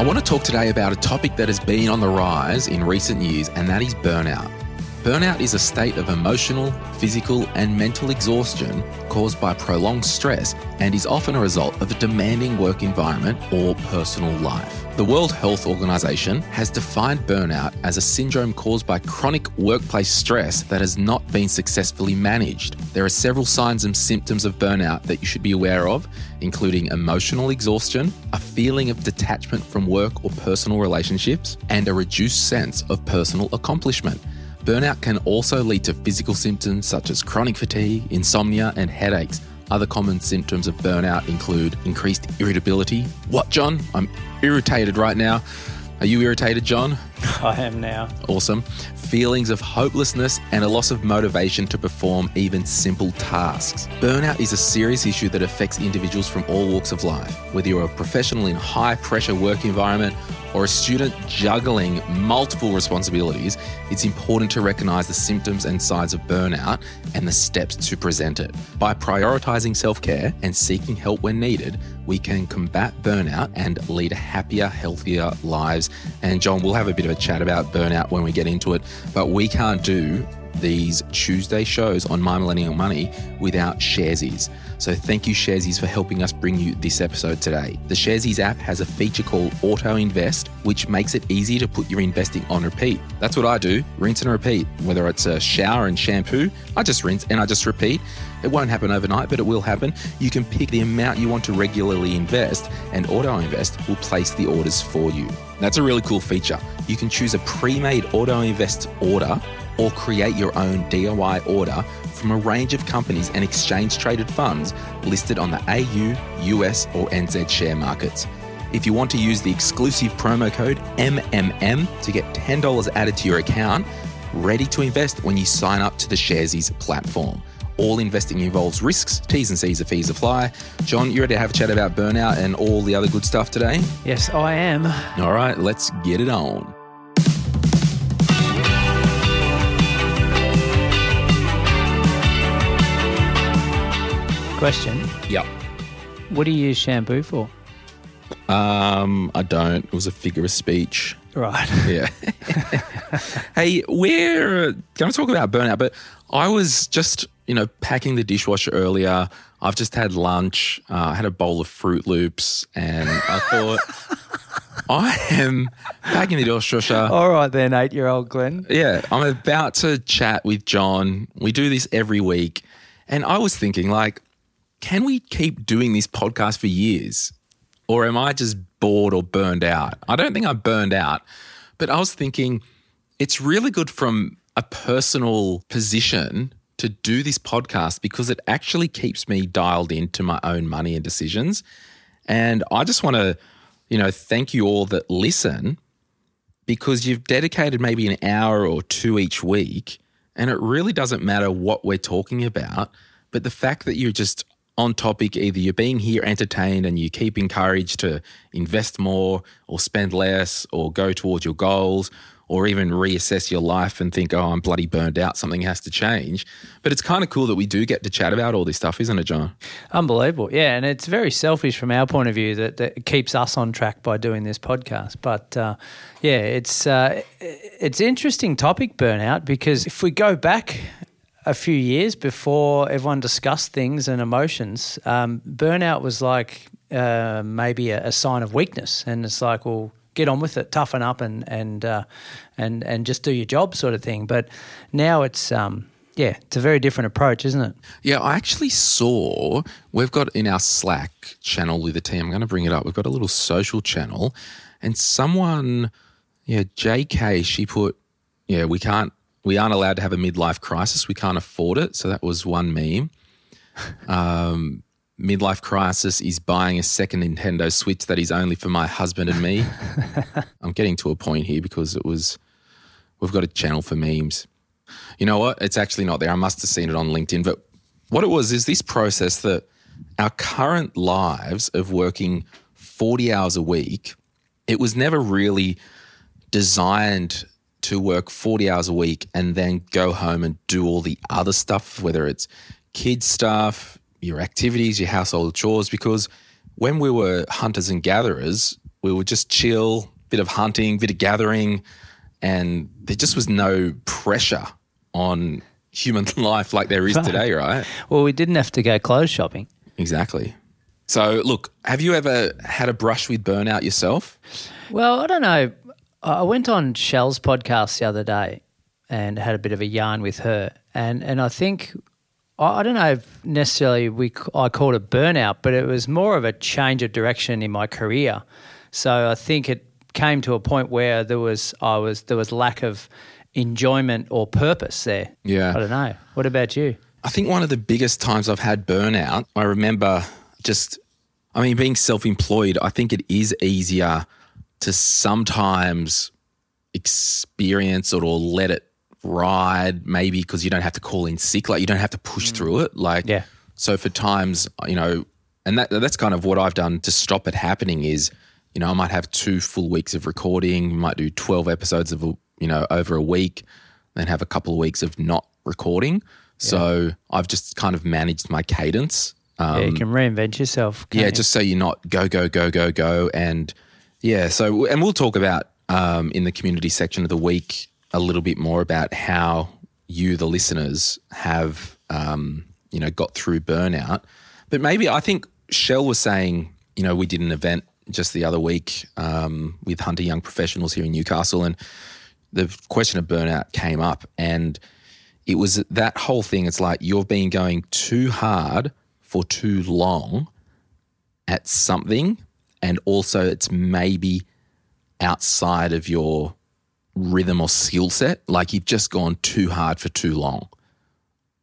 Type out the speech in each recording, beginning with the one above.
I want to talk today about a topic that has been on the rise in recent years, and that is burnout. Burnout is a state of emotional, physical, and mental exhaustion caused by prolonged stress and is often a result of a demanding work environment or personal life. The World Health Organization has defined burnout as a syndrome caused by chronic workplace stress that has not been successfully managed. There are several signs and symptoms of burnout that you should be aware of, including emotional exhaustion, a feeling of detachment from work or personal relationships, and a reduced sense of personal accomplishment. Burnout can also lead to physical symptoms such as chronic fatigue, insomnia, and headaches. Other common symptoms of burnout include increased irritability. What, John? I'm irritated right now. Are you irritated, John? I am now. Awesome. Feelings of hopelessness and a loss of motivation to perform even simple tasks. Burnout is a serious issue that affects individuals from all walks of life. Whether you're a professional in a high pressure work environment or a student juggling multiple responsibilities, it's important to recognize the symptoms and signs of burnout and the steps to prevent it. By prioritizing self care and seeking help when needed, we can combat burnout and lead happier, healthier lives. And John, we'll have a bit of a chat about burnout when we get into it, but we can't do these Tuesday shows on My Millennial Money without Sharesies. So thank you, Sharesies, for helping us bring you this episode today. The Sharesies app has a feature called Auto Invest, which makes it easy to put your investing on repeat. That's what I do, rinse and repeat. Whether it's a shower and shampoo, I just rinse and I just repeat. It won't happen overnight, but it will happen. You can pick the amount you want to regularly invest, and Auto Invest will place the orders for you. That's a really cool feature. You can choose a pre made Auto Invest order or create your own DIY order from a range of companies and exchange traded funds listed on the AU, US, or NZ share markets. If you want to use the exclusive promo code MMM to get $10 added to your account, ready to invest when you sign up to the Sharesies platform. All investing involves risks, T's and C's fees apply. John, you ready to have a chat about burnout and all the other good stuff today? Yes, I am. All right, let's get it on. Question Yep. What do you use shampoo for? Um, I don't. It was a figure of speech. Right. Yeah. hey, we're going to talk about burnout, but I was just, you know, packing the dishwasher earlier. I've just had lunch. Uh, I had a bowl of Froot Loops, and I thought, I am packing the dishwasher. All right, then, eight year old Glen. Yeah, I'm about to chat with John. We do this every week. And I was thinking, like, can we keep doing this podcast for years? Or am I just bored or burned out? I don't think I'm burned out, but I was thinking it's really good from a personal position to do this podcast because it actually keeps me dialed into my own money and decisions. And I just want to, you know, thank you all that listen because you've dedicated maybe an hour or two each week. And it really doesn't matter what we're talking about, but the fact that you're just on topic, either you're being here entertained and you keep encouraged to invest more or spend less or go towards your goals or even reassess your life and think, oh, I'm bloody burned out, something has to change. But it's kind of cool that we do get to chat about all this stuff, isn't it, John? Unbelievable. Yeah. And it's very selfish from our point of view that, that keeps us on track by doing this podcast. But uh, yeah, it's, uh, it's interesting topic, burnout, because if we go back a few years before everyone discussed things and emotions, um, burnout was like uh, maybe a, a, sign of weakness, and it's like, well, get on with it, toughen up, and and uh, and and just do your job, sort of thing. But now it's. Um, yeah, it's a very different approach, isn't it? Yeah, I actually saw we've got in our Slack channel with the team. I'm going to bring it up. We've got a little social channel, and someone, yeah, JK, she put, yeah, we can't we aren't allowed to have a midlife crisis. We can't afford it. So that was one meme. Um, midlife crisis is buying a second Nintendo Switch that is only for my husband and me. I'm getting to a point here because it was, we've got a channel for memes. You know what? It's actually not there. I must have seen it on LinkedIn. But what it was is this process that our current lives of working 40 hours a week, it was never really designed to work 40 hours a week and then go home and do all the other stuff, whether it's kids stuff, your activities, your household chores, because when we were hunters and gatherers, we would just chill, bit of hunting, bit of gathering, and there just was no pressure on human life like there is Right. today, right? Well, we didn't have to go clothes shopping. Exactly. So, look, have you ever had a brush with burnout yourself? Well, I don't know. I went on Shell's podcast the other day and had a bit of a yarn with her, and and I think I I don't know if necessarily we I called it burnout, but it was more of a change of direction in my career. So I think it came to a point where there was I was there was lack of enjoyment or purpose there. Yeah. I don't know. What about you? I think one of the biggest times I've had burnout, I remember just, I mean, being self employed, I think it is easier to sometimes experience it or let it ride, maybe because you don't have to call in sick. Like you don't have to push through it. Like, Yeah. so for times, you know, and that that's kind of what I've done to stop it happening is, you know, I might have two full weeks of recording, might do 12 episodes of, you know, over a week, then have a couple of weeks of not recording. So I've just kind of managed my cadence. Um, yeah, you can reinvent yourself. yeah, you? just so you're not go, go, go, go, go. And yeah, so, and we'll talk about um, in the community section of the week a little bit more about how you, the listeners, have, um, you know, got through burnout. But maybe I think Shell was saying, you know, we did an event just the other week um, with Hunter Young Professionals here in Newcastle, and the question of burnout came up. And it was that whole thing. It's like you've been going too hard for too long at something, and also it's maybe outside of your rhythm or skill set. Like you've just gone too hard for too long,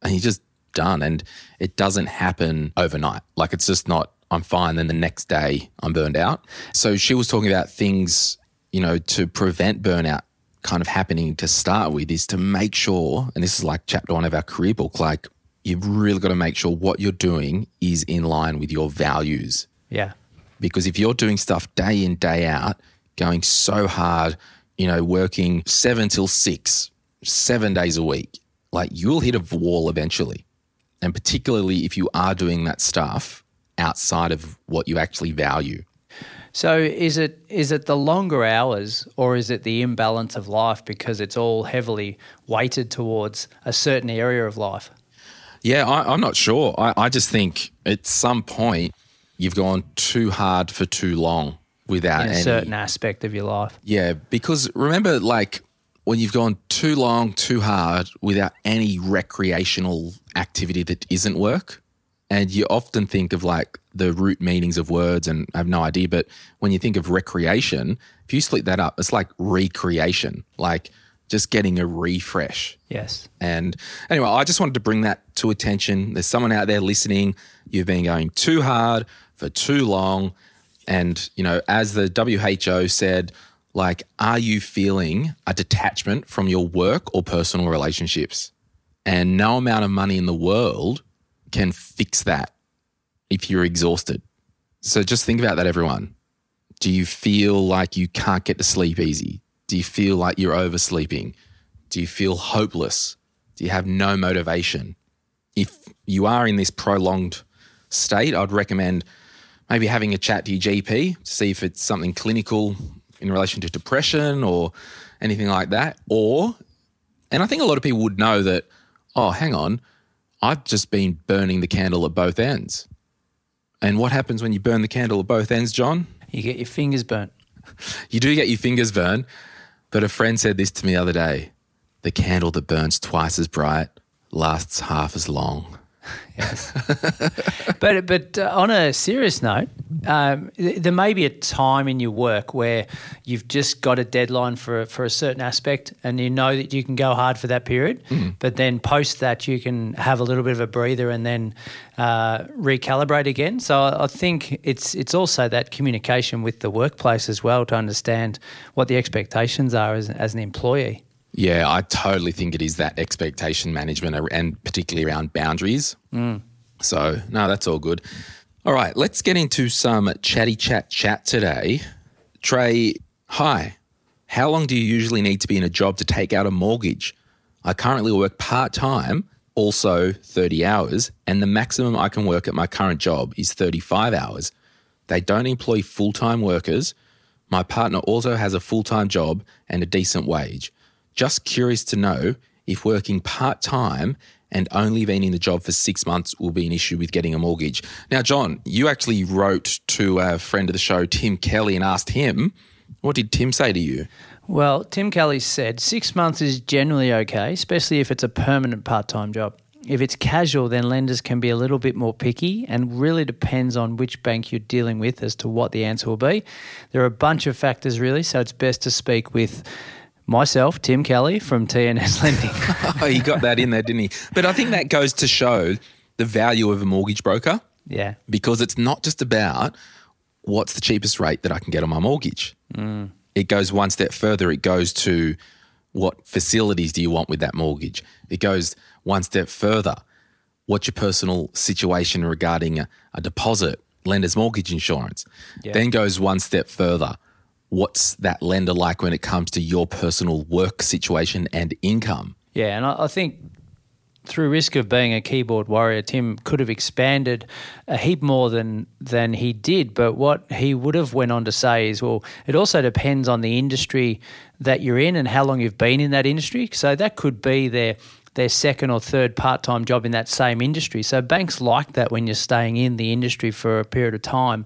and you're just done. And it doesn't happen overnight. Like it's just not. I'm fine. Then the next day I'm burned out. So she was talking about things, you know, to prevent burnout kind of happening to start with is to make sure, and this is like chapter one of our career book, like you've really got to make sure what you're doing is in line with your values. yeah. Because if you're doing stuff day in, day out, going so hard, you know, working seven till six, seven days a week, like you'll hit a wall eventually. And particularly if you are doing that stuff outside of what you actually value. So is it is it the longer hours or is it the imbalance of life because it's all heavily weighted towards a certain area of life? Yeah, I, I'm not sure. I, I just think at some point you've gone too hard for too long without In a any. certain aspect of your life. Yeah, because remember, like when you've gone too long, too hard without any recreational activity that isn't work, and you often think of like the root meanings of words, and I have no idea, but when you think of recreation, if you split that up, it's like recreation, like just getting a refresh. Yes. And anyway, I just wanted to bring that to attention. There's someone out there listening. You've been going too hard for too long. And, you know, as the WHO said, like, are you feeling a detachment from your work or personal relationships? And no amount of money in the world can fix that if you're exhausted. So just think about that, everyone. Do you feel like you can't get to sleep easy? Do you feel like you're oversleeping? Do you feel hopeless? Do you have no motivation? If you are in this prolonged state, I'd recommend maybe having a chat to your GP to see if it's something clinical in relation to depression or anything like that. Or, and I think a lot of people would know that, oh, hang on, I've just been burning the candle at both ends. And what happens when you burn the candle at both ends, John? You get your fingers burnt. You do get your fingers burned, but a friend said this to me the other day the candle that burns twice as bright lasts half as long. Yes. but but uh, on a serious note, um, th- there may be a time in your work where you've just got a deadline for for a certain aspect, and you know that you can go hard for that period. But then post that, you can have a little bit of a breather and then uh, recalibrate again. So I I think it's it's also that communication with the workplace as well to understand what the expectations are as, as an employee. Yeah, I totally think it is that expectation management and particularly around boundaries. Mm. So, no, that's all good. All right, let's get into some chatty chat chat today. Trey, hi. How long do you usually need to be in a job to take out a mortgage? I currently work part time, also 30 hours, and the maximum I can work at my current job is 35 hours. They don't employ full time workers. My partner also has a full time job and a decent wage. Just curious to know if working part time and only being in the job for six months will be an issue with getting a mortgage. Now, John, you actually wrote to a friend of the show, Tim Kelly, and asked him, what did Tim say to you? Well, Tim Kelly said six months is generally okay, especially if it's a permanent part time job. If it's casual, then lenders can be a little bit more picky and really depends on which bank you're dealing with as to what the answer will be. There are a bunch of factors, really, so it's best to speak with myself, Tim Kelly from TNS Lending. oh, he got that in there, didn't he? But I think that goes to show the value of a mortgage broker yeah. because it's not just about what's the cheapest rate that I can get on my mortgage. Mm. It goes one step further. It goes to what facilities do you want with that mortgage? It goes one step further. What's your personal situation regarding a, a deposit, lender's mortgage insurance? Yeah. Then goes one step further. What's that lender like when it comes to your personal work situation and income? Yeah, and I, think through risk of being a keyboard warrior, Tim could have expanded a heap more than than he did. But what he would have went on to say is, well, it also depends on the industry that you're in and how long you've been in that industry. So that could be their their second or third part time job in that same industry. So banks like that when you're staying in the industry for a period of time.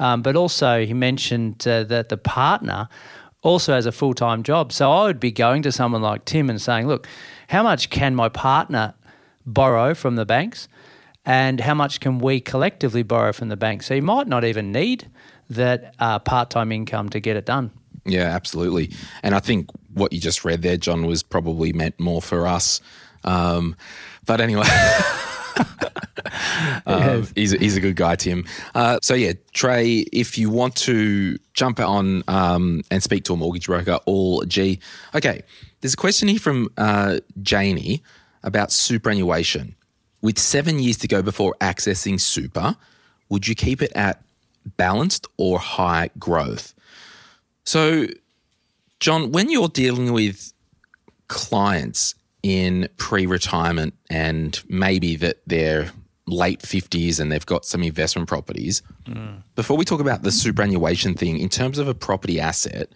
Um, but also, he mentioned uh, that the partner also has a full time job. So I would be going to someone like Tim and saying, look, how much can my partner borrow from the banks? And how much can we collectively borrow from the bank? So you might not even need that uh, part time income to get it done. Yeah, absolutely. And I think what you just read there, John, was probably meant more for us. Um, but anyway, um, he's, a, he's a good guy, Tim. Uh, so, yeah, Trey, if you want to jump on um, and speak to a mortgage broker, all G. Okay, there's a question here from uh, Janie about superannuation. With seven years to go before accessing super, would you keep it at balanced or high growth? So, John, when you're dealing with clients in pre retirement and maybe that they're late 50s and they've got some investment properties, mm. before we talk about the superannuation thing, in terms of a property asset,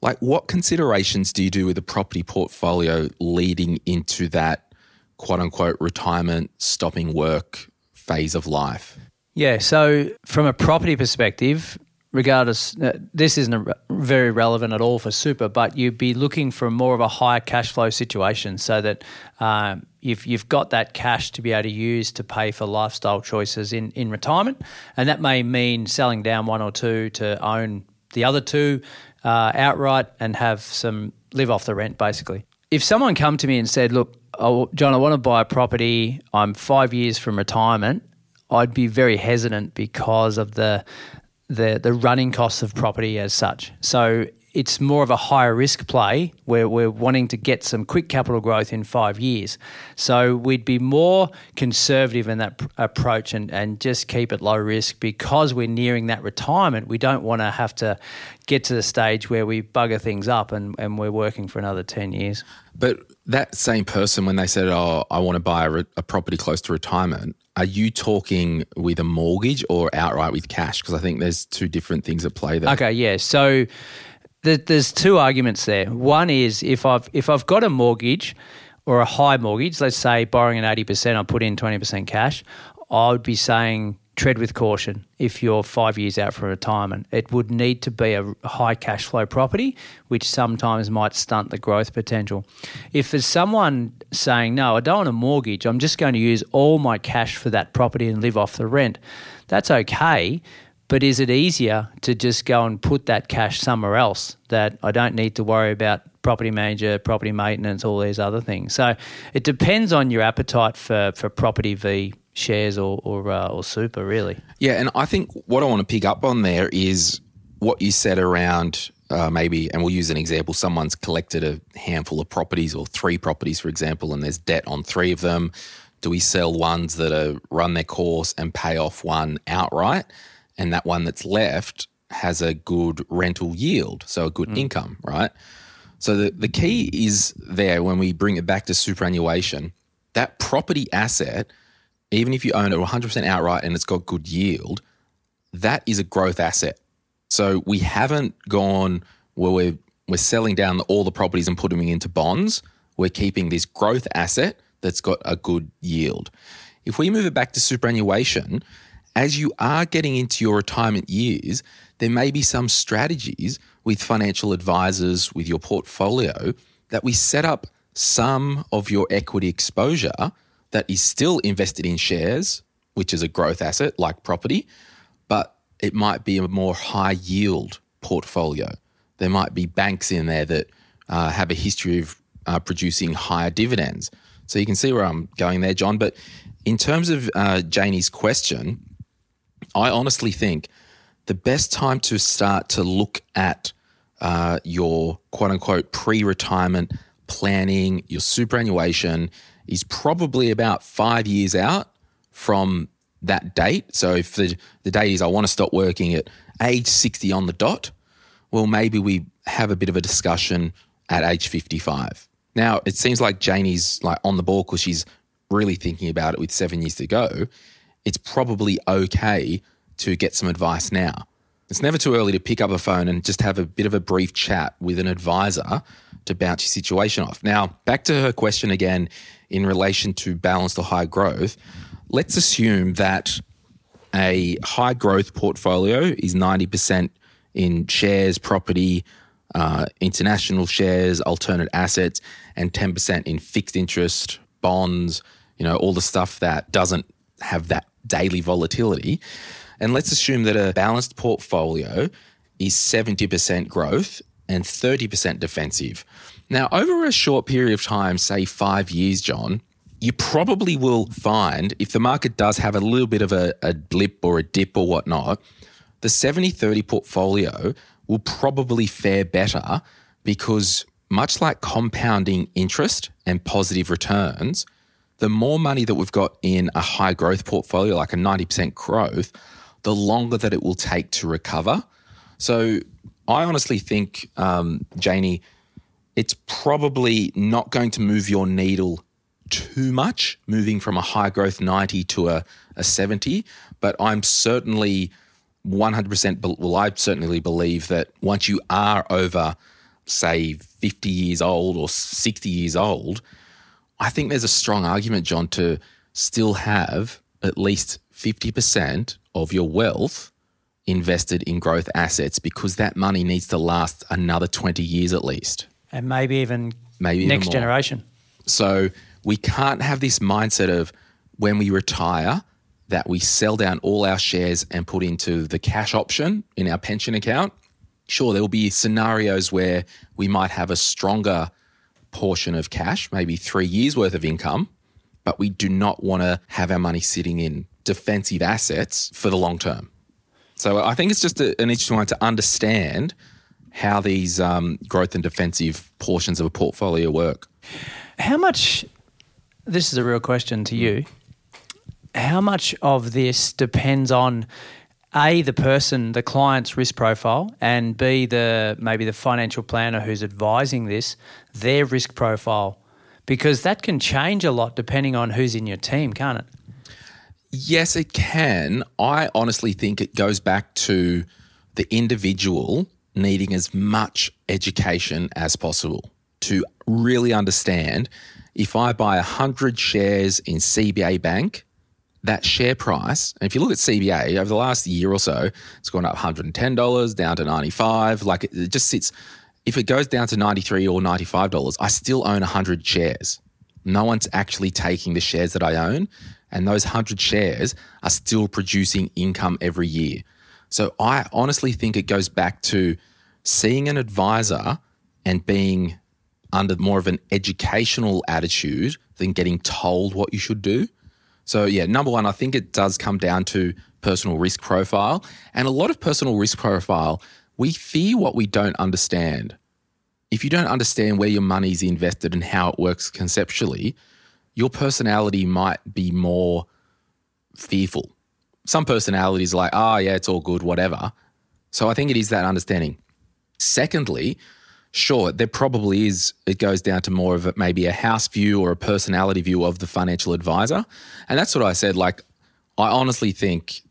like what considerations do you do with a property portfolio leading into that quote unquote retirement, stopping work phase of life? Yeah. So, from a property perspective, regardless, uh, this isn't very relevant at all for super, but you'd be looking for more of a higher cash flow situation so that um, you've, you've got that cash to be able to use to pay for lifestyle choices in, in retirement. And that may mean selling down one or two to own the other two uh, outright and have some live off the rent, basically. If someone come to me and said, look, oh, John, I want to buy a property. I'm five years from retirement. I'd be very hesitant because of the the the running costs of property as such. So it's more of a higher risk play where we're wanting to get some quick capital growth in five years. So we'd be more conservative in that pr- approach and, and just keep it low risk because we're nearing that retirement. We don't want to have to get to the stage where we bugger things up and, and we're working for another 10 years. But that same person, when they said, "Oh, I want to buy a, re- a property close to retirement," are you talking with a mortgage or outright with cash? Because I think there's two different things at play there. Okay, yeah. So th- there's two arguments there. One is if I've if I've got a mortgage or a high mortgage, let's say borrowing at eighty percent, I put in twenty percent cash. I would be saying tread with caution if you're five years out from retirement. It would need to be a high cash flow property, which sometimes might stunt the growth potential. If there's someone saying, no, I don't want a mortgage, I'm just going to use all my cash for that property and live off the rent, that's okay. But is it easier to just go and put that cash somewhere else that I don't need to worry about property manager, property maintenance, all these other things? So it depends on your appetite for, for property v shares or or, uh, or super, really. Yeah, and I think what I want to pick up on there is what you said around uh, maybe, and we'll use an example. Someone's collected a handful of properties or three properties, for example, and there's debt on three of them. Do we sell ones that are run their course and pay off one outright, and that one that's left has a good rental yield, so a good mm. income, right? So the, the key is there when we bring it back to superannuation, that property asset even if you own it 100% outright and it's got good yield, that is a growth asset. So we haven't gone where we're, we're selling down all the properties and putting them into bonds. We're keeping this growth asset that's got a good yield. If we move it back to superannuation, as you are getting into your retirement years, there may be some strategies with financial advisors, with your portfolio, that we set up some of your equity exposure that is still invested in shares, which is a growth asset like property, but it might be a more high yield portfolio. There might be banks in there that uh, have a history of uh, producing higher dividends. So you can see where I'm going there, John. But in terms of uh, Janie's question, I honestly think the best time to start to look at uh, your quote unquote pre retirement planning, your superannuation, is probably about five years out from that date. So if the, the date is I want to stop working at age 60 on the dot, well, maybe we have a bit of a discussion at age 55. Now, it seems like Janie's like on the ball because she's really thinking about it with seven years to go. It's probably okay to get some advice now. It's never too early to pick up a phone and just have a bit of a brief chat with an advisor to bounce your situation off. Now, back to her question again in relation to balance or high growth. Let's assume that a high growth portfolio is 90% in shares, property, uh, international shares, alternate assets, and 10% in fixed interest, bonds, you know, all the stuff that doesn't have that daily volatility. And let's assume that a balanced portfolio is 70% growth and 30% defensive. Now, over a short period of time, say five years, John, you probably will find if the market does have a little bit of a, a blip or a dip or whatnot, the 70 30 portfolio will probably fare better because, much like compounding interest and positive returns, the more money that we've got in a high growth portfolio, like a 90% growth, the longer that it will take to recover. So I honestly think, um, Janie, it's probably not going to move your needle too much, moving from a high growth 90 to a, a 70. But I'm certainly 100%, well, I certainly believe that once you are over, say, 50 years old or 60 years old, I think there's a strong argument, John, to still have at least 50% of your wealth invested in growth assets because that money needs to last another 20 years at least. And maybe even maybe next even generation. So we can't have this mindset of when we retire that we sell down all our shares and put into the cash option in our pension account. Sure, there will be scenarios where we might have a stronger portion of cash, maybe three years worth of income, but we do not want to have our money sitting in defensive assets for the long term. So I think it's just a, an interesting one to understand how these um, growth and defensive portions of a portfolio work. How much, this is a real question to you, how much of this depends on a the person the client's risk profile and b the maybe the financial planner who's advising this their risk profile? Because that can change a lot depending on who's in your team can't it Yes, it can. I honestly think it goes back to the individual needing as much education as possible to really understand if I buy 100 shares in CBA Bank that share price, and if you look at CBA over the last year or so, it's gone up $110 down to 95. Like it, just sits. If it goes down to 93 or $95, I still own 100 shares. No one's actually taking the shares that I own, and those 100 shares are still producing income every year. So I honestly think it goes back to seeing an advisor and being under more of an educational attitude than getting told what you should do. So, yeah, number one, I think it does come down to personal risk profile. And a lot of personal risk profile, we fear what we don't understand. If you don't understand where your money is invested and how it works conceptually, your personality might be more fearful. Some personalities are like, oh, yeah, it's all good, whatever. So I think it is that understanding. Secondly, sure, there probably is, it goes down to more of a, maybe a house view or a personality view of the financial advisor. And that's what I said. Like, I honestly think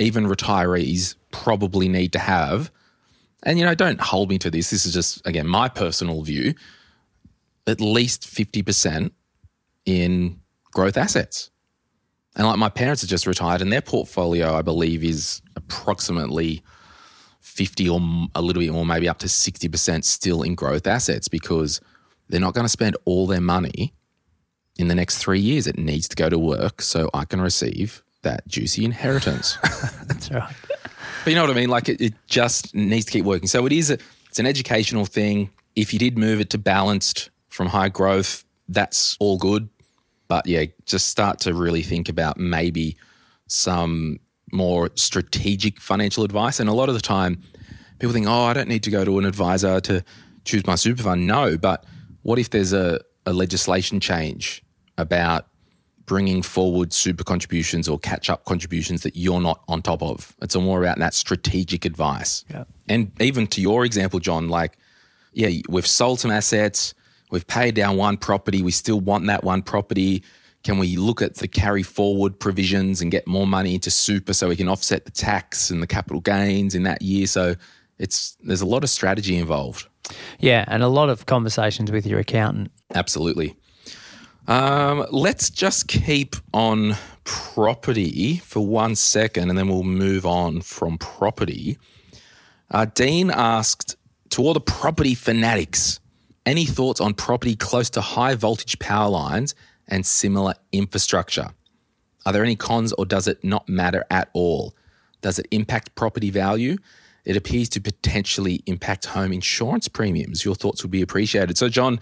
even retirees probably need to have, and you know, don't hold me to this. This is just, again, my personal view, at least 50% in growth assets. And like my parents are just retired and their portfolio, I believe, is approximately 50 or a little bit more, maybe up to 60% still in growth assets because they're not going to spend all their money in the next three years. It needs to go to work so I can receive that juicy inheritance. That's right. But you know what I mean? Like it, it just needs to keep working. So it is a, it's an educational thing. If you did move it to balanced from high growth, that's all good. But yeah, just start to really think about maybe some more strategic financial advice. And a lot of the time, people think, oh, I don't need to go to an advisor to choose my super fund. No, but what if there's a, a legislation change about bringing forward super contributions or catch up contributions that you're not on top of? It's more about that strategic advice. Yeah. And even to your example, John, like, yeah, we've sold some assets, we've paid down one property, we still want that one property can we look at the carry forward provisions and get more money into super so we can offset the tax and the capital gains in that year? So it's there's a lot of strategy involved. Yeah, and a lot of conversations with your accountant. Absolutely. Um, let's just keep on property for one second and then we'll move on from property. Uh, Dean asked to all the property fanatics, any thoughts on property close to high voltage power lines and similar infrastructure? Are there any cons or does it not matter at all? Does it impact property value? It appears to potentially impact home insurance premiums. Your thoughts would be appreciated. So, John,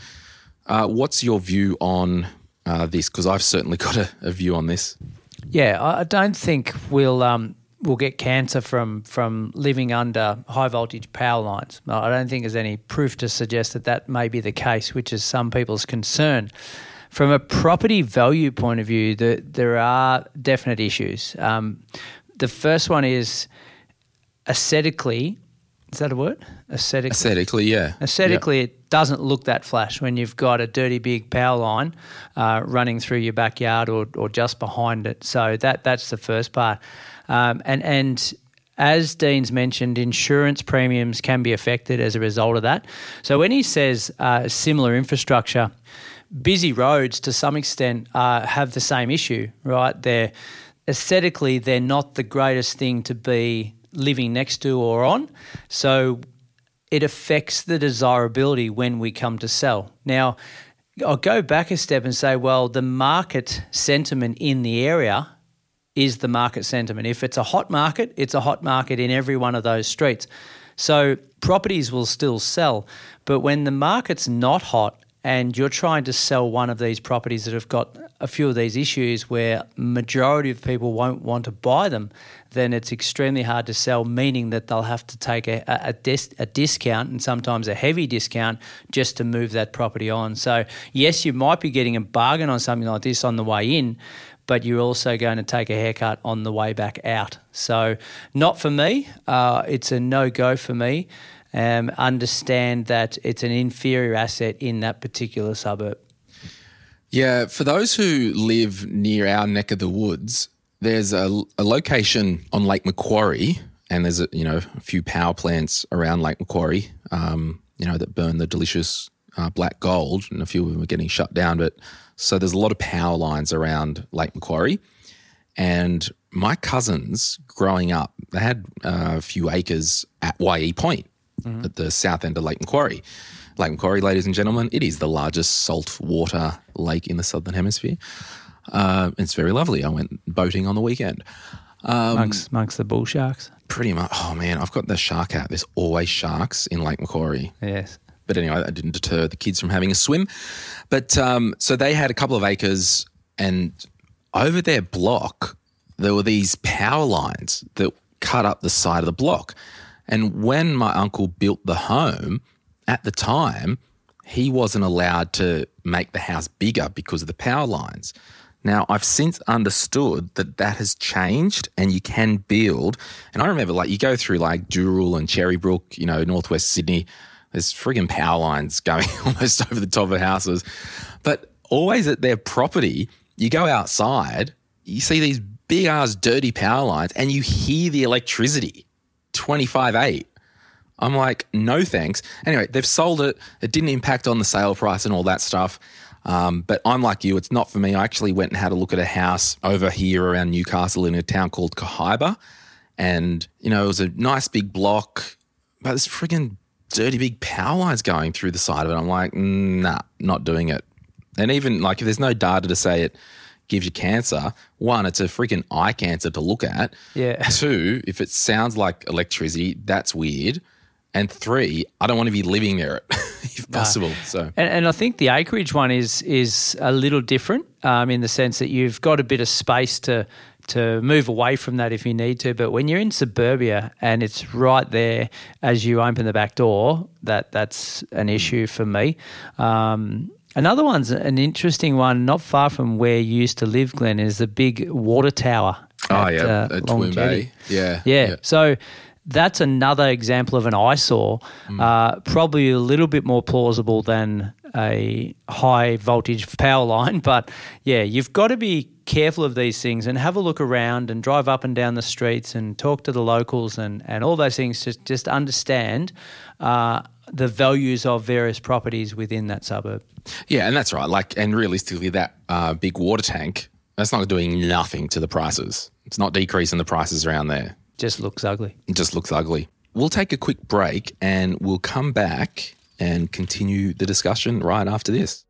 uh, what's your view on uh, this? Because I've certainly got a, a, view on this. Yeah, I don't think we'll um, we'll get cancer from from living under high voltage power lines. I don't think there's any proof to suggest that that may be the case, which is some people's concern. From a property value point of view, the, there are definite issues. Um, the first one is aesthetically. Is that a word? Aesthetically. Aesthetically, yeah. Aesthetically, yep. it doesn't look that flash when you've got a dirty big power line uh, running through your backyard or, or just behind it. So that that's the first part. Um, and and as Dean's mentioned, insurance premiums can be affected as a result of that. So when he says uh, similar infrastructure, busy roads to some extent uh, have the same issue, right? They're aesthetically they're not the greatest thing to be living next to or on, so it affects the desirability when we come to sell. Now, I'll go back a step and say, well, the market sentiment in the area is the market sentiment. If it's a hot market, it's a hot market in every one of those streets. So properties will still sell. But when the market's not hot and you're trying to sell one of these properties that have got a few of these issues where majority of people won't want to buy them, then it's extremely hard to sell, meaning that they'll have to take a, a, dis, a discount and sometimes a heavy discount just to move that property on. So, yes, you might be getting a bargain on something like this on the way in, but you're also going to take a haircut on the way back out. So, not for me. Uh, it's a no go for me um, understand that it's an inferior asset in that particular suburb. Yeah, for those who live near our neck of the woods, there's a, a location on Lake Macquarie, and there's a, you know a few power plants around Lake Macquarie, um, you know that burn the delicious uh, black gold, and a few of them are getting shut down. But so there's a lot of power lines around Lake Macquarie, And my cousins growing up, they had uh, a few acres at Wyee Point at the south end of Lake Macquarie. Lake Macquarie, ladies and gentlemen, it is the largest saltwater lake in the southern hemisphere. Uh, it's very lovely. I went boating on the weekend. amongst, amongst the bull sharks. Pretty much. Oh man, I've got the shark out. There's always sharks in Lake Macquarie. Yes. But anyway, that didn't deter the kids from having a swim. But um, so they had a couple of acres, and over their block, there were these power lines that cut up the side of the block. And when my uncle built the home, at the time, he wasn't allowed to make the house bigger because of the power lines. Now, I've since understood that that has changed and you can build. And I remember, like, you go through like Dural and Cherrybrook, you know, northwest Sydney, there's frigging power lines going almost over the top of houses. But always at their property, you go outside, you see these big ass dirty power lines and you hear the electricity 25 8. I'm like, no thanks. Anyway, they've sold it. It didn't impact on the sale price and all that stuff. Um, but I'm like you, it's not for me. I actually went and had a look at a house over here around Newcastle in a town called Kahibah. And, you know, it was a nice big block, but this friggin' dirty big power lines going through the side of it. I'm like, "Mm, nah, not doing it. And even like if there's no data to say it gives you cancer, one, it's a freaking eye cancer to look at. Yeah. Two, if it sounds like electricity, that's weird. And three, I don't want to be living near it if possible. So And, and I think the acreage one is is a little different um, in the sense that you've got a bit of space to to move away from that if you need to. But when you're in suburbia and it's right there as you open the back door, that that's an issue for me. Um, another one's an interesting one, not far from where you used to live, Glen, is the big water tower. Oh yeah, uh, at Twin. Bay. Yeah, Yeah. So that's another example of an eyesore, Mm. uh, probably a little bit more plausible than a high voltage power line. But yeah, you've got to be careful of these things and have a look around and drive up and down the streets and talk to the locals and, and all those things. Just, just understand uh, the values of various properties within that suburb. Yeah, and that's right. Like, and realistically, that uh, big water tank that's not doing nothing to the prices. It's not decreasing the prices around there. Just looks ugly. It just looks ugly. We'll take a quick break and we'll come back and continue the discussion right after this.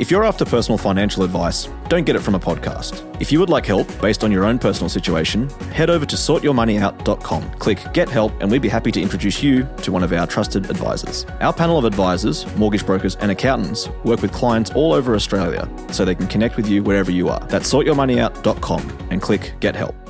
If you're after personal financial advice, don't get it from a podcast. If you would like help based on your own personal situation, head over to sortyourmoneyout.com. Click Get Help, and we'd be happy to introduce you to one of our trusted advisors. Our panel of advisors, mortgage brokers, and accountants work with clients all over Australia so they can connect with you wherever you are. That's sortyourmoneyout.com and click Get Help.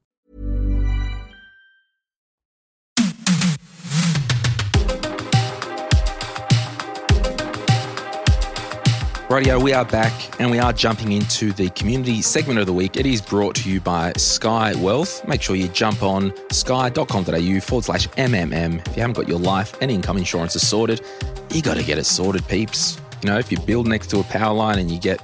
Radio, we are back and we are jumping into the community segment of the week. It is brought to you by Skye Wealth. Make sure you jump on sky.com.au forward slash MMM. If you haven't got your life and income insurance sorted, you got to get it sorted, peeps. You know, if you build next to a power line and you get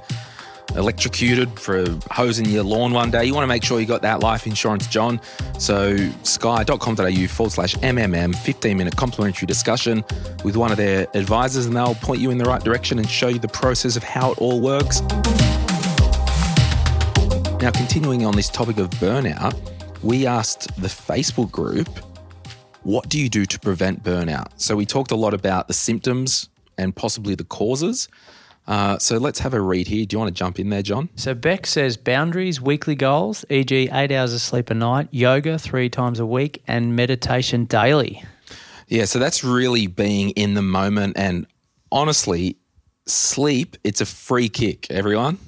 electrocuted for hosing your lawn one day, you want to make sure you got that life insurance, John. So sky.com.au forward slash MMM, 15 minute complimentary discussion with one of their advisors, and they'll point you in the right direction and show you the process of how it all works. Now, continuing on this topic of burnout, we asked the Facebook group, what do you do to prevent burnout? So we talked a lot about the symptoms and possibly the causes. Uh, so let's have a read here. Do you want to jump in there, John? So Beck says boundaries, weekly goals, e.g., eight hours of sleep a night, yoga three times a week, and meditation daily. Yeah, so that's really being in the moment. And honestly, sleep, it's a free kick, everyone.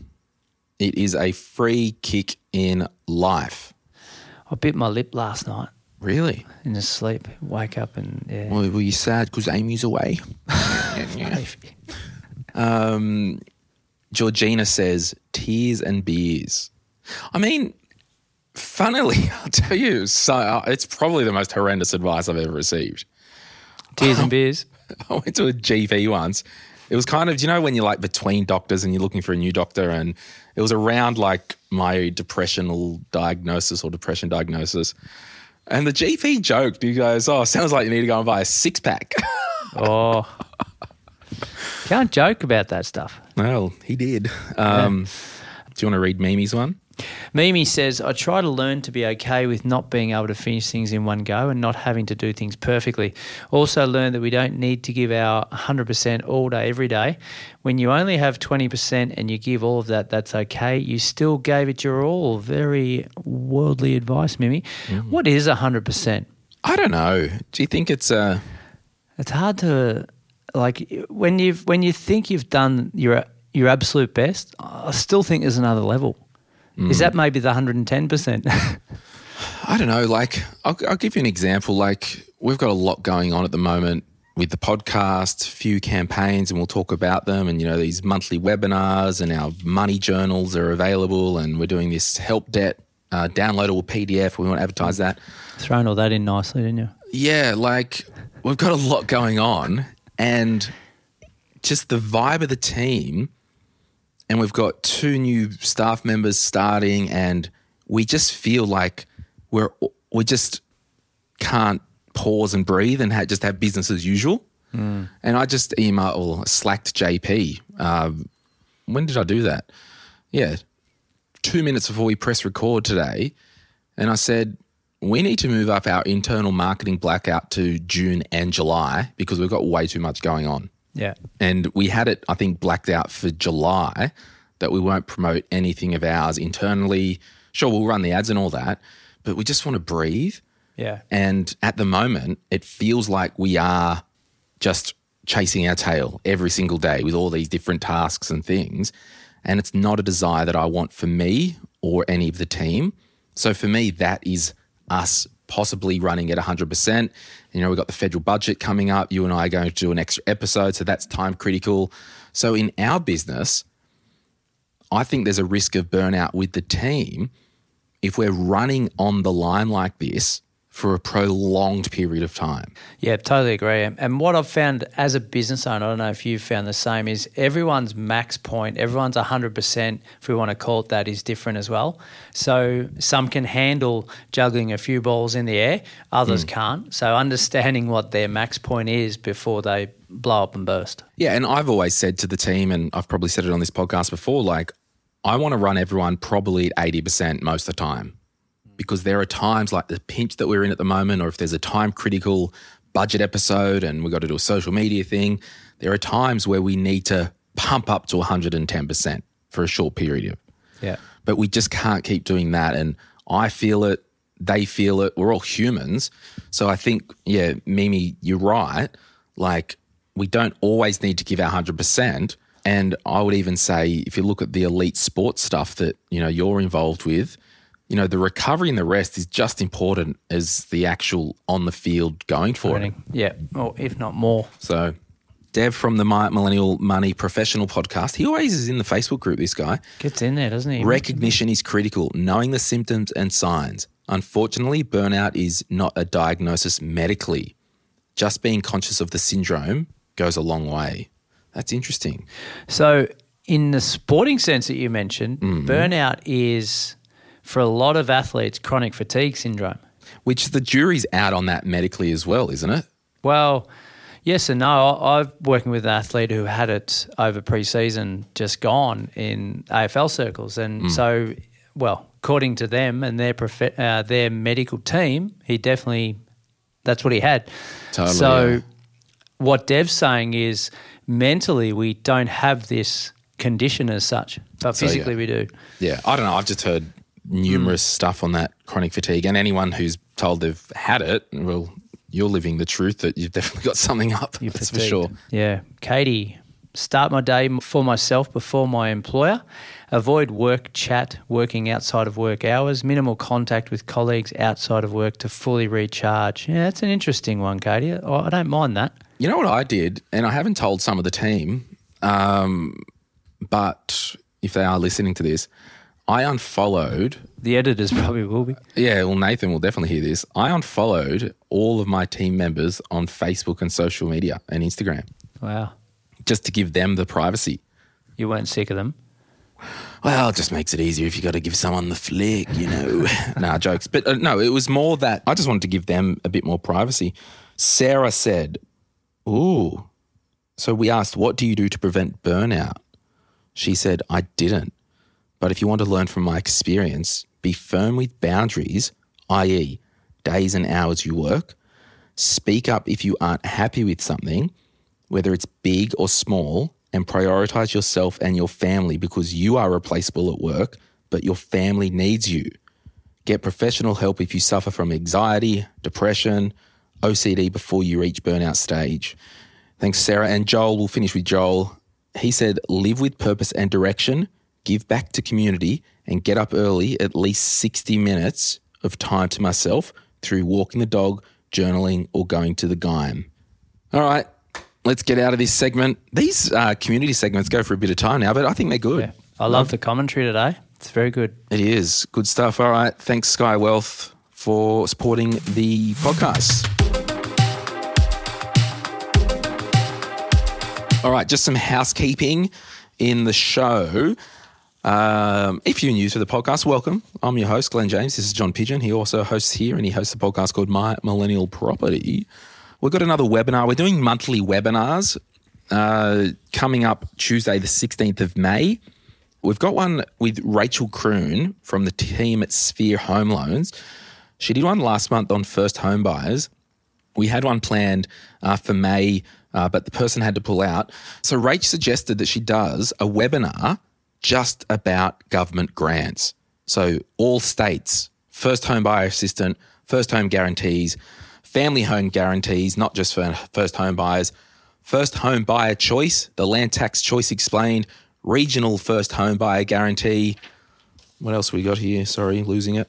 It is a free kick in life. I bit my lip last night Really? in the sleep. Wake up and yeah. Well, were you sad because Amy's away? um, Georgina says tears and beers. I mean, funnily, I'll tell you, so uh, it's probably the most horrendous advice I've ever received. Tears and beers. I went to a GP once. It was kind of, you know, when you're like between doctors and you're looking for a new doctor, and it was around like my depressional diagnosis or depression diagnosis. And the GP joked, he goes, Oh, sounds like you need to go and buy a six pack. Oh. Can't joke about that stuff. well, he did. Um, Do you want to read Mimi's one? Mimi says, I try to learn to be okay with not being able to finish things in one go and not having to do things perfectly. Also, learn that we don't need to give our 100% all day, every day. When you only have 20% and you give all of that, that's okay. You still gave it your all. Very worldly advice, Mimi. What is 100%? I don't know. Do you think it's uh It's hard to like when you've when you think you've done your your absolute best. I still think there's another level. Is that maybe the hundred and ten percent? I don't know. Like, I'll, I'll give you an example. Like, we've got a lot going on at the moment with the podcast, few campaigns, and we'll talk about them. And, you know, these monthly webinars and our money journals are available. And we're doing this help debt uh, downloadable PDF. We want to advertise that. Thrown all that in nicely, didn't you? Yeah, like, we've got a lot going on. And just the vibe of the team and we've got two new staff members starting and we just feel like we're we just can't pause and breathe and ha- just have business as usual. And i just emailed or slacked jp um, when did i do that? Yeah two minutes before we press record today. And i said we need to move up our internal marketing blackout to june and july because we've got way too much going on Yeah. and we had it, I think, blacked out for July that we won't promote anything of ours internally. Sure, we'll run the ads and all that, but we just want to breathe. Yeah. And at the moment, it feels like we are just chasing our tail every single day with all these different tasks and things. And it's not a desire that I want for me or any of the team. So for me, that is us possibly running at 100%. You know, we've got the federal budget coming up. You and I are going to do an extra episode. So that's time critical. So in our business, I think there's a risk of burnout with the team if we're running on the line like this for a prolonged period of time. Yeah, totally agree. And- what I've found as a business owner, I don't know if you've found the same, is everyone's max point, everyone's 100%, if we want to call it that, is different as well. So some can handle juggling a few balls in the air, others hmm. can't. So understanding what their max point is before they blow up and burst. Yeah, and I've always said to the team, and I've probably said it on this podcast before, like I want to run everyone probably at eighty percent most of the time, because there are times like the pinch that we're in at the moment, or if there's a time critical budget episode and we've got to do a social media thing, there are times where we need to pump up to one hundred and ten percent for a short period. Yeah. But we just can't keep doing that, and I feel it. They feel it. We're all humans, so I think, yeah, Mimi, you're right. Like we don't always need to give our 100%. And I would even say, if you look at the elite sports stuff that, you know, you're involved with, you know, the recovery and the rest is just important as the actual on the field going for it. Winning. Yeah, or if not more. So, Dev from the Millennial Money Professional podcast, he always is in the Facebook group, this guy. Gets in there, doesn't he? Recognition is critical, knowing the symptoms and signs. Unfortunately, burnout is not a diagnosis medically. Just being conscious of the syndrome goes a long way. That's interesting. So, in the sporting sense that you mentioned, mm-hmm. burnout is for a lot of athletes chronic fatigue syndrome. Which the jury's out on that medically as well, isn't it? Well, yes and no. I've working with an athlete who had it over pre-season, just gone in AFL circles, and so well, according to them and their prof- uh, their medical team, he definitely that's what he had. Totally, so, yeah. what Dev's saying is mentally we don't have this condition as such, but So, yeah. physically we do. Yeah, I don't know. I've just heard numerous Hmm. stuff on that chronic fatigue, and anyone who's told they've had it, well, you're living the truth that you've definitely got something up. You're that's for sure. Yeah. Katie, start my day for myself before my employer. Avoid work chat, working outside of work hours, minimal contact with colleagues outside of work to fully recharge. Yeah, that's an interesting one, Katie. I I don't mind that. You know what I did, and I haven't told some of the team, um, but if they are listening to this, I unfollowed. The editors probably will be. Yeah, well, Nathan will definitely hear this. I unfollowed all of my team members on Facebook and social media and Instagram Wow. just to give them the privacy. You weren't sick of them. Well, it just makes it easier if you got to give someone the flick, you know. nah, jokes. But uh, no, it was more that I just wanted to give them a bit more privacy. Sarah said, Ooh. So we asked, What do you do to prevent burnout? She said, I didn't. But if you want to learn from my experience, be firm with boundaries, i.e., days and hours you work. Speak up if you aren't happy with something, whether it's big or small, and prioritize yourself and your family because you are replaceable at work, but your family needs you. Get professional help if you suffer from anxiety, depression, OCD before you reach burnout stage. Thanks, Sarah. And Joel, we'll finish with Joel. He said, live with purpose and direction, give back to community, and get up early at least 60 minutes of time to myself through walking the dog, journaling, or going to the Gym. All right, let's get out of this segment. These uh, community segments go for a bit of time now, but I think they're good. Yeah. I love the commentary today. It's very good. It is good stuff. All right. Thanks, Skye Wealth, for supporting the podcast. All right, just some housekeeping in the show. Um, if you're new to the podcast, welcome. I'm your host, Glen James. This is John Pidgeon. He also hosts here and he hosts a podcast called My Millennial Property. We've got another webinar. We're doing monthly webinars uh, coming up Tuesday, the 16th of May. We've got one with Rachel Kroon from the team at Sphere Home Loans. She did one last month on first home buyers. We had one planned uh, for May, uh, but the person had to pull out. So Rach suggested that she does a webinar just about government grants. So all states, first home buyer assistant, first home guarantees, family home guarantees, not just for first home buyers, first home buyer choice, the land tax choice explained, regional first home buyer guarantee. What else we got here? Sorry, losing it.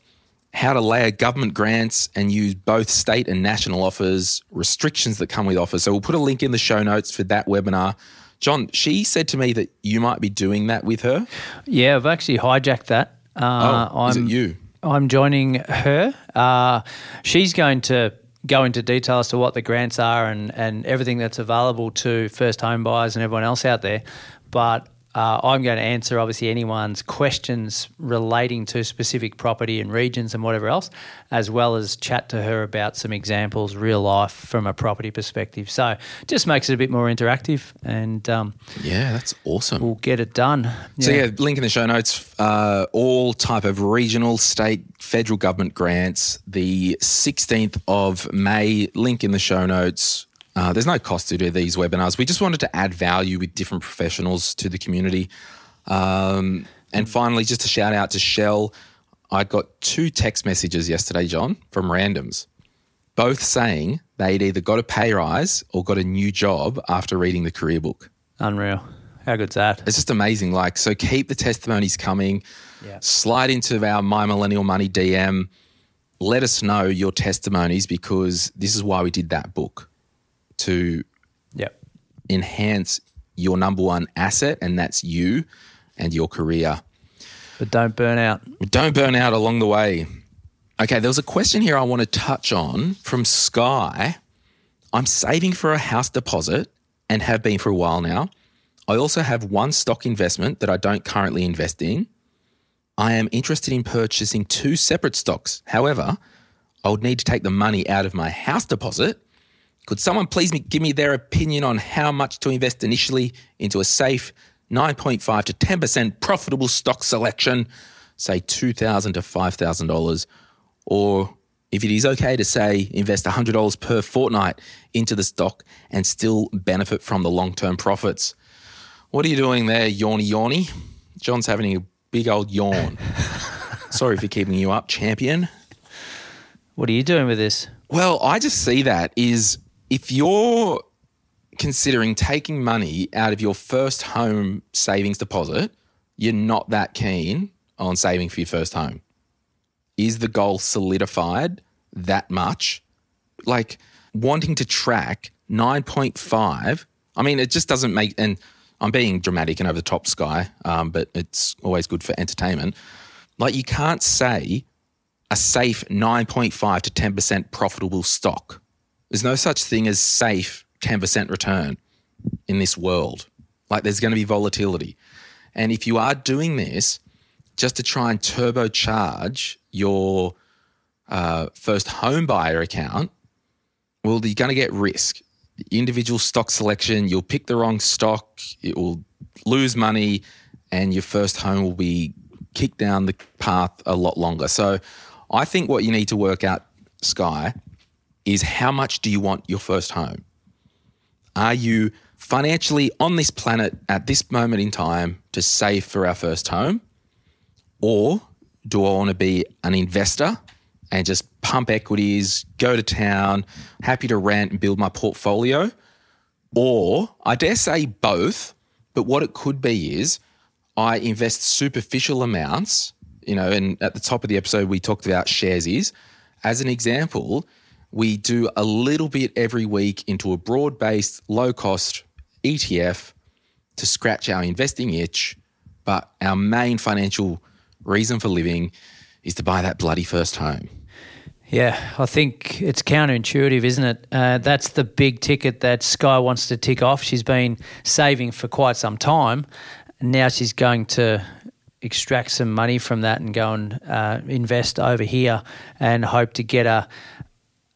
How to layer government grants and use both state and national offers, restrictions that come with offers. So we'll put a link in the show notes for that webinar. John, she said to me that you might be doing that with her. Yeah, I've actually hijacked that. Uh, oh, is it I'm- you? I'm joining her. Uh, she's going to go into detail as to what the grants are and, and everything that's available to first home buyers and everyone else out there. But uh, I'm going to answer obviously anyone's questions relating to specific property and regions and whatever else, as well as chat to her about some examples, real life from a property perspective. So just makes it a bit more interactive and um, Yeah, that's awesome. we'll get it done. So yeah, link in the show notes. Uh, all type of regional, state, federal government grants. The 16th of May. Link in the show notes. Uh, there's no cost to do these webinars. We just wanted to add value with different professionals to the community. Um, and finally, just a shout out to Shell. I got two text messages yesterday, John, from randoms, both saying they'd either got a pay rise or got a new job after reading the career book. Unreal. How good's that? It's just amazing. Like, so keep the testimonies coming. Yeah. Slide into our My Millennial Money DM. Let us know your testimonies because this is why we did that book to Yep. enhance your number one asset, and that's you and your career. But don't burn out. Don't burn out along the way. Okay, there was a question here I want to touch on from Sky. I'm saving for a house deposit and have been for a while now. I also have one stock investment that I don't currently invest in. I am interested in purchasing two separate stocks. However, I would need to take the money out of my house deposit. Could someone please give me their opinion on how much to invest initially into a safe 9.5 to 10% profitable stock selection say $2,000 to $5,000, or if it is okay to say invest $100 per fortnight into the stock and still benefit from the long term profits. What are you doing there, yawny yawny? John's having a big old yawn. Sorry for keeping you up, champion. What are you doing with this? Well, I just see that is if you're considering taking money out of your first home savings deposit, you're not that keen on saving for your first home. Is the goal solidified that much? Like wanting to track 9.5, I mean, it just doesn't make, and I'm being dramatic and over the top, Sky, um, but it's always good for entertainment. Like you can't say a safe 9.5 to 10% profitable stock. There's no such thing as safe 10% return in this world. Like there's going to be volatility. And if you are doing this just to try and turbocharge your uh, first home buyer account, well, you're going to get risk. Individual stock selection, you'll pick the wrong stock, it will lose money, and your first home will be kicked down the path a lot longer. So I think what you need to work out, Sky, is how much do you want your first home? Are you financially on this planet at this moment in time to save for our first home? Or do I want to be an investor and just pump equities, go to town, happy to rent and build my portfolio? Or I dare say both, but what it could be is I invest superficial amounts, you know, and at the top of the episode, we talked about Sharesies. As an example, we do a little bit every week into a broad based, low cost ETF to scratch our investing itch. But our main financial reason for living is to buy that bloody first home. Yeah, I think it's counterintuitive, isn't it? Uh, that's the big ticket that Sky wants to tick off. She's been saving for quite some time. Now she's going to extract some money from that and go and uh, invest over here and hope to get a,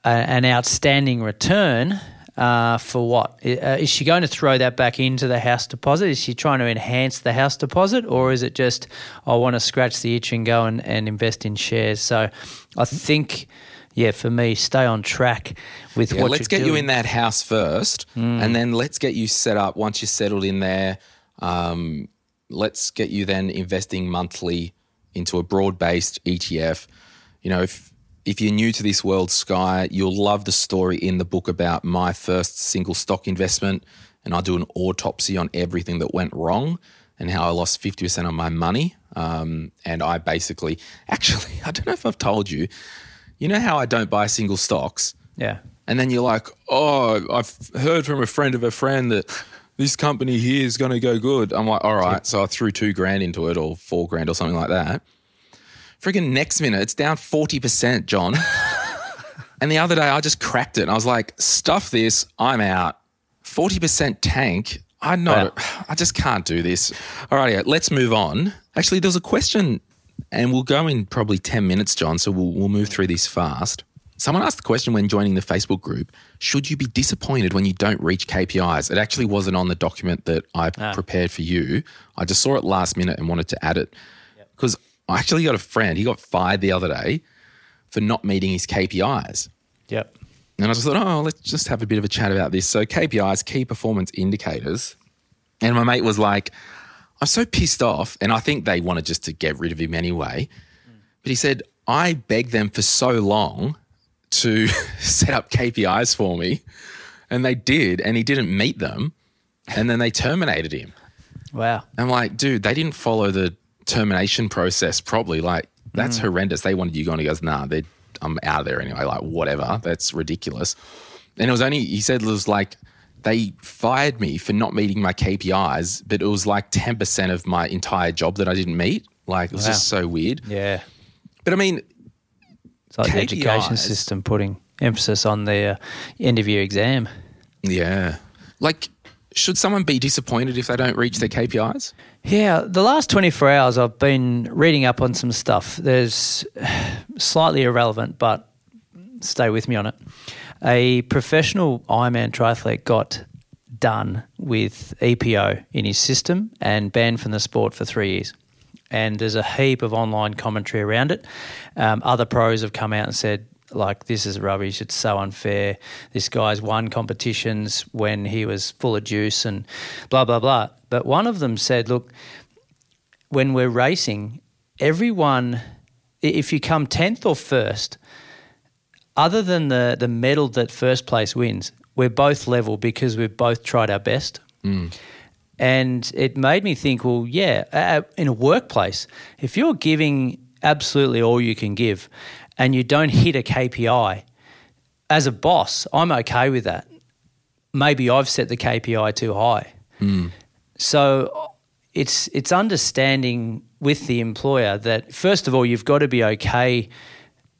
a an outstanding return. Uh, for what? Uh, is she going to throw that back into the house deposit? Is she trying to enhance the house deposit? Or is it just, I want to scratch the itch and go and, and invest in shares? So I think, yeah, for me, stay on track with Yeah, what let's get doing. you in that house first, and then let's get you set up once you're settled in there. Um, let's get you then investing monthly into a broad based ETF. You know, if if you're new to this world, Sky, you'll love the story in the book about my first single stock investment, and I do an autopsy on everything that went wrong and how I lost fifty percent of my money. Um, and I basically, actually, I don't know if I've told you. You know how I don't buy single stocks. Yeah. And then you're like, oh, I've heard from a friend of a friend that this company here is going to go good. I'm like, all right. So I threw two grand into it or four grand or something like that. Friggin' next minute, it's down 40%, John. and the other day, I just cracked it and I was like, stuff this, I'm out. 40% tank. I'm not, I just can't do this. All right, let's move on. Actually, there was a question, and we'll go in probably 10 minutes, John. So we'll, we'll move through these fast. Someone asked the question when joining the Facebook group Should you be disappointed when you don't reach KPIs? It actually wasn't on the document that I ah. prepared for you. I just saw it last minute and wanted to add it because I actually got a friend, he got fired the other day for not meeting his KPIs. Yep. And I just thought, oh, let's just have a bit of a chat about this. So, KPIs, key performance indicators. And my mate was like, I'm so pissed off. And I think they wanted just to get rid of him anyway. But he said, I begged them for so long to set up KPIs for me. And they did. And he didn't meet them. And then they terminated him. Wow. I'm like, dude, they didn't follow the termination process probably. Like, that's mm. horrendous. They wanted you gone. He goes, nah, they I'm out of there anyway. Like, whatever. That's ridiculous. And it was only, he said it was like, they fired me for not meeting my KPIs, but it was like 10% of my entire job that I didn't meet. Like, it was just so weird. Yeah. But I mean, It's like the education system putting emphasis on the end of year exam. yeah. Like, should someone be disappointed if they don't reach their KPIs? Yeah, the last 24 hours I've been reading up on some stuff. There's slightly irrelevant, but stay with me on it. A professional Ironman triathlete got done with EPO in his system and banned from the sport for three years. and there's a heap of online commentary around it. Um, other pros have come out and said, like, this is rubbish. It's so unfair. This guy's won competitions when he was full of juice and blah, blah, blah. But one of them said, look, when we're racing, everyone, if you come 10th or first, other than the, the medal that first place wins, we're both level because we've both tried our best. Mm. And it made me think, well, yeah, in a workplace, if you're giving absolutely all you can give and you don't hit a KPI, as a boss, I'm okay with that. Maybe I've set the KPI too high. So it's it's understanding with the employer that first of all you've got to be okay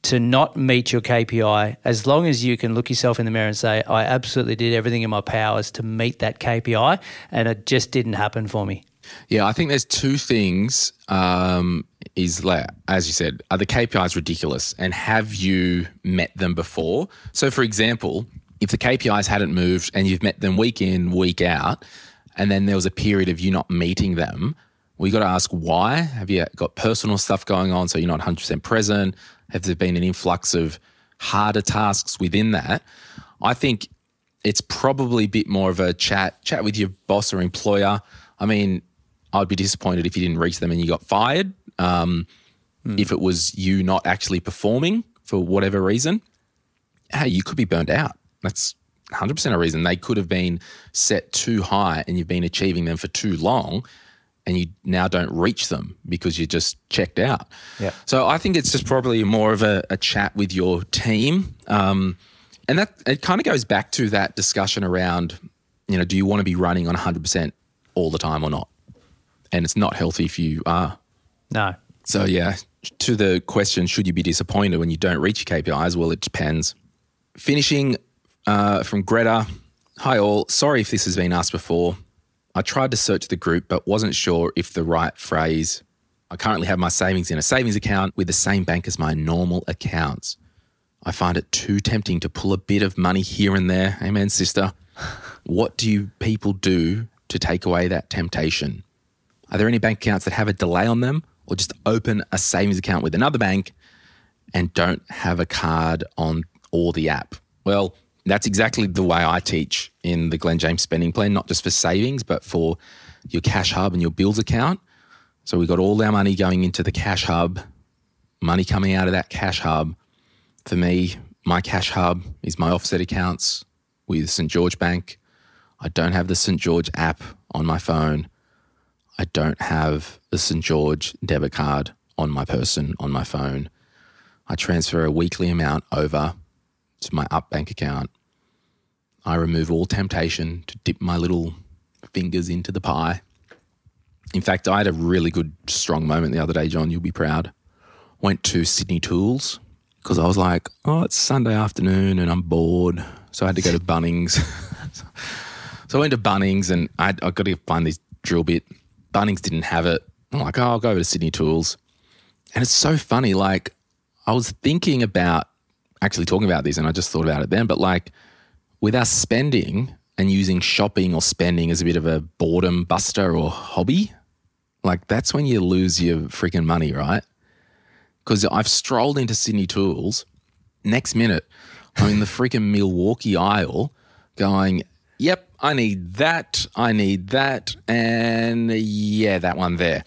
to not meet your KPI as long as you can look yourself in the mirror and say I absolutely did everything in my powers to meet that KPI and it just didn't happen for me. Yeah, I think there's two things. Um, is like, as you said, are the KPIs ridiculous, and have you met them before? So, for example, if the KPIs hadn't moved and you've met them week in, week out, and then there was a period of you not meeting them, we got to ask why. Have you got personal stuff going on, so you're not 100% present? Have there been an influx of harder tasks within that? I think it's probably a bit more of a chat chat with your boss or employer. I mean, I'd be disappointed if you didn't reach them and you got fired. Um, If it was you not actually performing for whatever reason, hey, you could be burned out. That's 100% a reason. They could have been set too high and you've been achieving them for too long and you now don't reach them because you just checked out. Yeah. So I think it's just probably more of a, a chat with your team. Um, and that it kind of goes back to that discussion around, you know, do you want to be running on 100% all the time or not? And it's not healthy if you are. No. So yeah, to the question, should you be disappointed when you don't reach your KPIs? Well, it depends. Finishing uh, from Greta. Hi all. Sorry if this has been asked before. I tried to search the group but wasn't sure if the right phrase. I currently have my savings in a savings account with the same bank as my normal accounts. I find it too tempting to pull a bit of money here and there. Amen, sister. What do you people do to take away that temptation? Are there any bank accounts that have a delay on them or just open a savings account with another bank and don't have a card on or the app? Well, that's exactly the way I teach in the Glen James spending plan, not just for savings, but for your cash hub and your bills account. So we've got all our money going into the cash hub, money coming out of that cash hub. For me, my cash hub is my offset accounts with St. George Bank. I don't have the St. George app on my phone. I don't have the St. George debit card on my person on my phone. I transfer a weekly amount over to my up bank account. I remove all temptation to dip my little fingers into the pie. In fact, I had a really good, strong moment the other day, John. You'll be proud. Went to Sydney Tools because I was like, oh, it's Sunday afternoon and I'm bored. So I had to go to Bunnings. so I went to Bunnings and I I got to find this drill bit. Bunnings didn't have it. I'm like, oh, I'll go over to Sydney Tools. And it's so funny. Like, I was thinking about actually talking about this and I just thought about it then, but like, with our spending and using shopping or spending as a bit of a boredom buster or hobby, like that's when you lose your freaking money, right? Because I've strolled into Sydney Tools. Next minute, I'm in the freaking Milwaukee aisle going, yep, I need that. I need that. And yeah, that one there.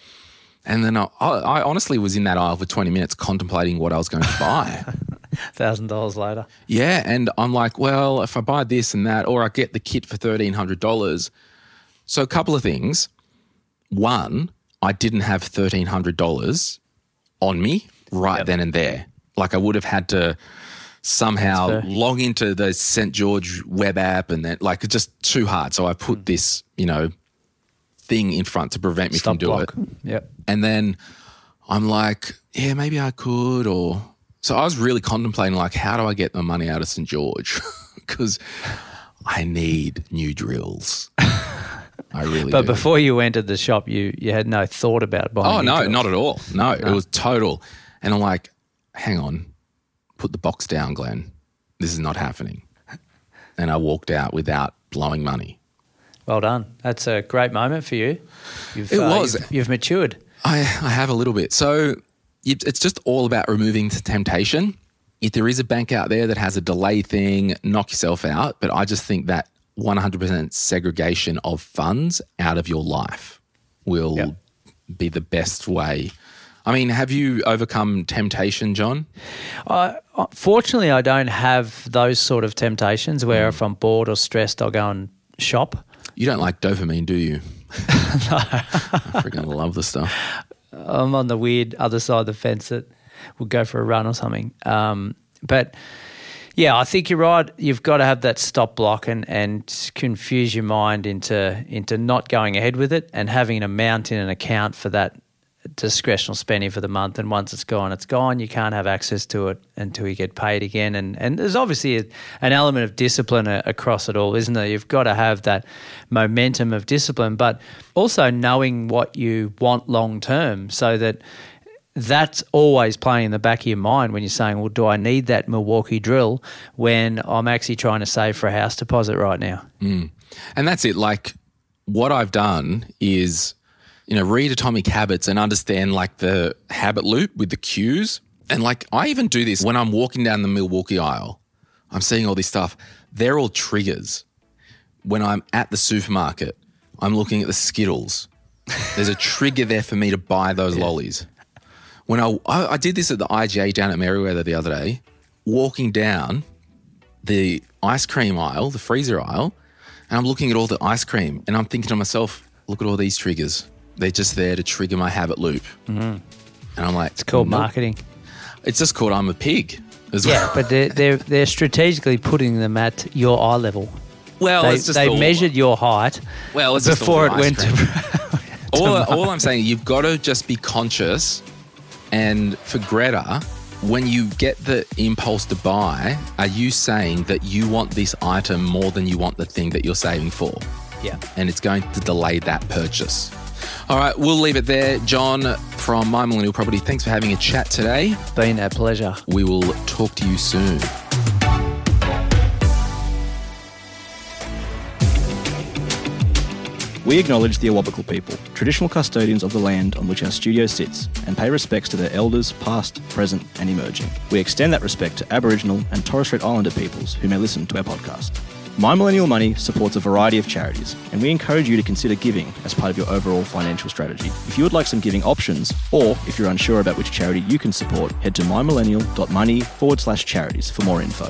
And then I, I honestly was in that aisle for 20 minutes contemplating what I was going to buy. Thousand dollars later. Yeah, and I'm like, well, if I buy this and that, or I get the kit for thirteen hundred dollars. So a couple of things. One, I didn't have thirteen hundred dollars on me right then and there. Like I would have had to somehow log into the St. George web app and then like it's just too hard. So I put hmm. this, you know, thing in front to prevent me from doing block. it. Yep. And then I'm like, yeah, maybe I could. Or so I was really contemplating, like, how do I get the money out of St. George? Because I need new drills. I really But do. before you entered the shop, you you had no thought about buying. oh, no, drills. not at all. No, it was total. And I'm like, hang on, put the box down, Glen. This is not happening. And I walked out without blowing money. Well done. That's a great moment for you. You've, It uh, was. You've, you've matured. I, I have a little bit. So it's just all about removing the temptation. If there is a bank out there that has a delay thing, knock yourself out. But I just think that 100% segregation of funds out of your life will Yep. be the best way. I mean, have you overcome temptation, John? I- fortunately, I don't have those sort of temptations where if I'm bored or stressed, I'll go and shop. You don't like dopamine, do you? I freaking love the stuff. I'm on the weird other side of the fence that will go for a run or something. Um, but yeah, I think you're right. You've got to have that stop block and, and confuse your mind into into not going ahead with it and having an amount in an account for that discretional spending for the month. And once it's gone, it's gone. You can't have access to it until you get paid again. And and there's obviously a, an element of discipline a, across it all, isn't there? You've got to have that momentum of discipline, but also knowing what you want long term, so that that's always playing in the back of your mind when you're saying, well, do I need that Milwaukee drill when I'm actually trying to save for a house deposit right now? Mm. And that's it. Like what I've done is, you know, read Atomic Habits and understand like the habit loop with the cues. And like I even do this when I'm walking down the Milwaukee aisle. I'm seeing all this stuff. They're all triggers. When I'm at the supermarket, I'm looking at the Skittles. There's a trigger there for me to buy those lollies. When I, I I did this at the IGA down at Merewether the other day, walking down the ice cream aisle, the freezer aisle, and I'm looking at all the ice cream and I'm thinking to myself, look at all these triggers. They're just there to trigger my habit loop. Mm-hmm. And I'm like, It's called nope. marketing. It's just called I'm a pig as Yeah, well. but they're, they're, they're strategically putting them at your eye level. well, they it's just they all- measured your height well, it's before it went cream. to. all, all I'm saying, you've got to just be conscious. And for Greta, when you get the impulse to buy, are you saying that you want this item more than you want the thing that you're saving for? yeah. And it's going to delay that purchase. All right, we'll leave it there. John from My Millennial Property, thanks for having a chat today. Been a pleasure. We will talk to you soon. We acknowledge the Awabakal people, traditional custodians of the land on which our studio sits, and pay respects to their elders, past, present, and emerging. We extend that respect to Aboriginal and Torres Strait Islander peoples who may listen to our podcast. My Millennial Money supports a variety of charities, and we encourage you to consider giving as part of your overall financial strategy. If you would like some giving options, or if you're unsure about which charity you can support, head to mymillennial.money forward slash charities for more info.